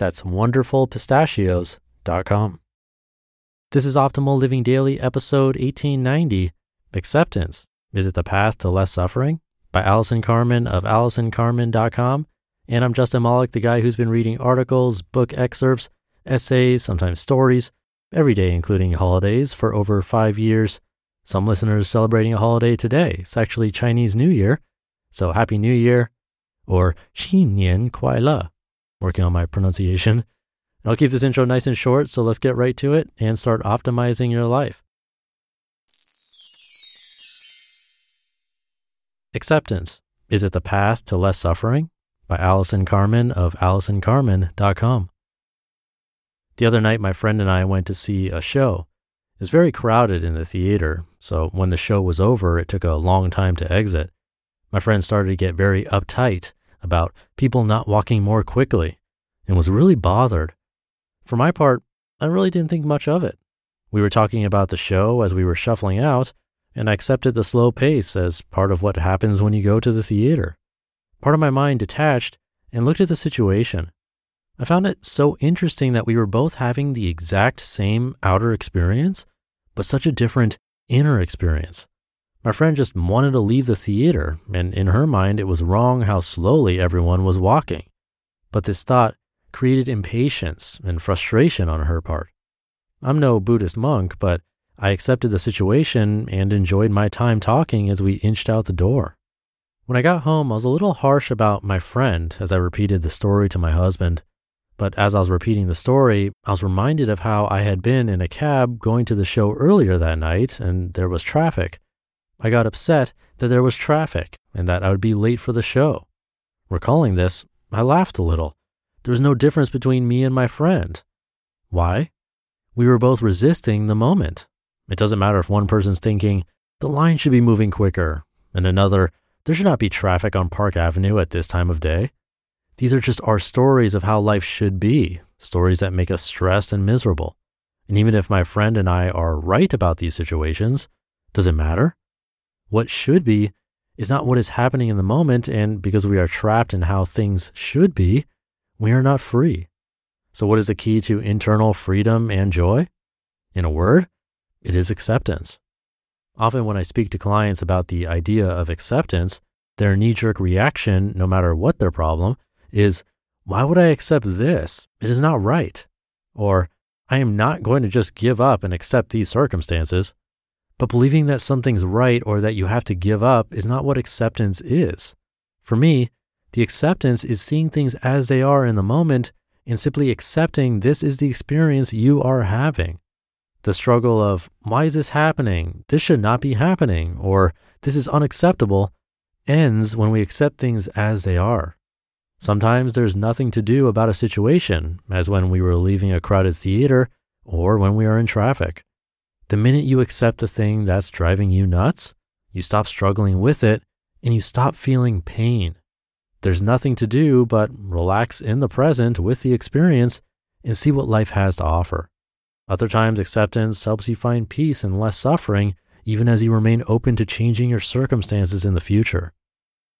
That's wonderfulpistachios.com. This is Optimal Living Daily, episode 1890 Acceptance. Is it the path to less suffering? by Allison Carmen of AllisonCarmen.com. And I'm Justin Malik, the guy who's been reading articles, book excerpts, essays, sometimes stories, every day, including holidays, for over five years. Some listeners celebrating a holiday today. It's actually Chinese New Year. So Happy New Year or Xin Nian Kuai Le working on my pronunciation. I'll keep this intro nice and short, so let's get right to it and start optimizing your life. Acceptance Is it the path to less suffering? By Allison Carmen of AllisonCarmen.com. The other night, my friend and I went to see a show. It was very crowded in the theater, so when the show was over, it took a long time to exit. My friend started to get very uptight about people not walking more quickly and was really bothered. For my part, I really didn't think much of it. We were talking about the show as we were shuffling out, and I accepted the slow pace as part of what happens when you go to the theater. Part of my mind detached and looked at the situation. I found it so interesting that we were both having the exact same outer experience, but such a different inner experience. My friend just wanted to leave the theater, and in her mind, it was wrong how slowly everyone was walking. But this thought created impatience and frustration on her part. I'm no Buddhist monk, but I accepted the situation and enjoyed my time talking as we inched out the door. When I got home, I was a little harsh about my friend as I repeated the story to my husband. But as I was repeating the story, I was reminded of how I had been in a cab going to the show earlier that night and there was traffic. I got upset that there was traffic and that I would be late for the show. Recalling this, I laughed a little. There was no difference between me and my friend. Why? We were both resisting the moment. It doesn't matter if one person's thinking, the line should be moving quicker, and another, there should not be traffic on Park Avenue at this time of day. These are just our stories of how life should be, stories that make us stressed and miserable. And even if my friend and I are right about these situations, does it matter? What should be is not what is happening in the moment. And because we are trapped in how things should be, we are not free. So, what is the key to internal freedom and joy? In a word, it is acceptance. Often, when I speak to clients about the idea of acceptance, their knee jerk reaction, no matter what their problem, is, Why would I accept this? It is not right. Or, I am not going to just give up and accept these circumstances. But believing that something's right or that you have to give up is not what acceptance is. For me, the acceptance is seeing things as they are in the moment and simply accepting this is the experience you are having. The struggle of, why is this happening? This should not be happening, or this is unacceptable, ends when we accept things as they are. Sometimes there's nothing to do about a situation, as when we were leaving a crowded theater or when we are in traffic. The minute you accept the thing that's driving you nuts, you stop struggling with it and you stop feeling pain. There's nothing to do but relax in the present with the experience and see what life has to offer. Other times, acceptance helps you find peace and less suffering, even as you remain open to changing your circumstances in the future.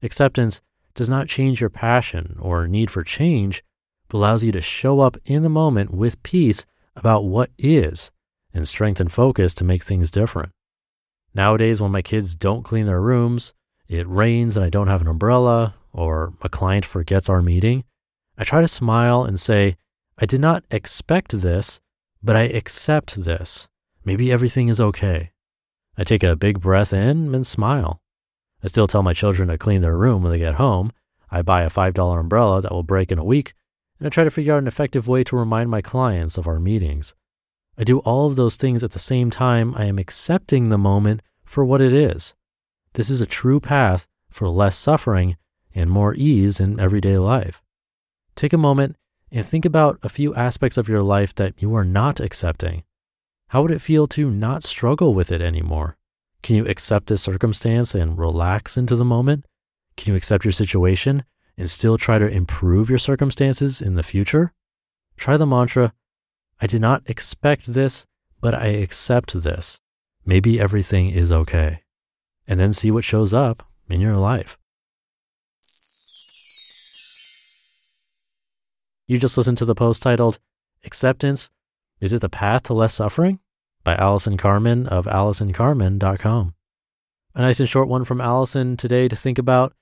Acceptance does not change your passion or need for change, but allows you to show up in the moment with peace about what is and strength and focus to make things different. Nowadays, when my kids don't clean their rooms, it rains and I don't have an umbrella, or a client forgets our meeting, I try to smile and say, I did not expect this, but I accept this. Maybe everything is okay. I take a big breath in and smile. I still tell my children to clean their room when they get home. I buy a $5 umbrella that will break in a week, and I try to figure out an effective way to remind my clients of our meetings. I do all of those things at the same time I am accepting the moment for what it is. This is a true path for less suffering and more ease in everyday life. Take a moment and think about a few aspects of your life that you are not accepting. How would it feel to not struggle with it anymore? Can you accept this circumstance and relax into the moment? Can you accept your situation and still try to improve your circumstances in the future? Try the mantra I did not expect this, but I accept this. Maybe everything is okay. And then see what shows up in your life. You just listened to the post titled Acceptance Is It the Path to Less Suffering? by Allison Carmen of AllisonCarmen.com. A nice and short one from Allison today to think about.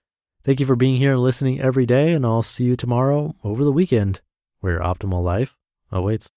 Thank you for being here and listening every day, and I'll see you tomorrow over the weekend where your optimal life awaits.